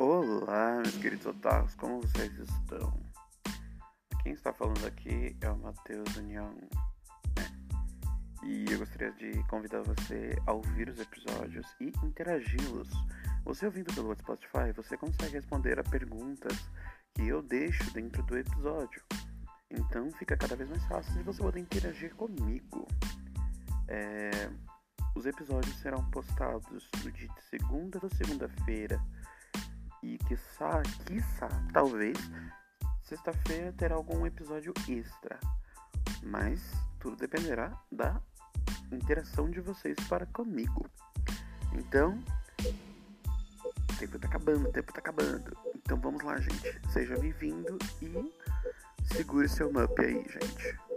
Olá, meus queridos otakus, como vocês estão? Quem está falando aqui é o Matheus União. E eu gostaria de convidar você a ouvir os episódios e interagi-los. Você ouvindo pelo Spotify, você consegue responder a perguntas que eu deixo dentro do episódio. Então fica cada vez mais fácil de você poder interagir comigo. É... Os episódios serão postados no dia de segunda ou segunda-feira e quiçá, quiçá, talvez, sexta-feira terá algum episódio extra. Mas tudo dependerá da interação de vocês para comigo. Então, o tempo tá acabando, o tempo tá acabando. Então vamos lá, gente. Seja bem-vindo e segure seu mup aí, gente.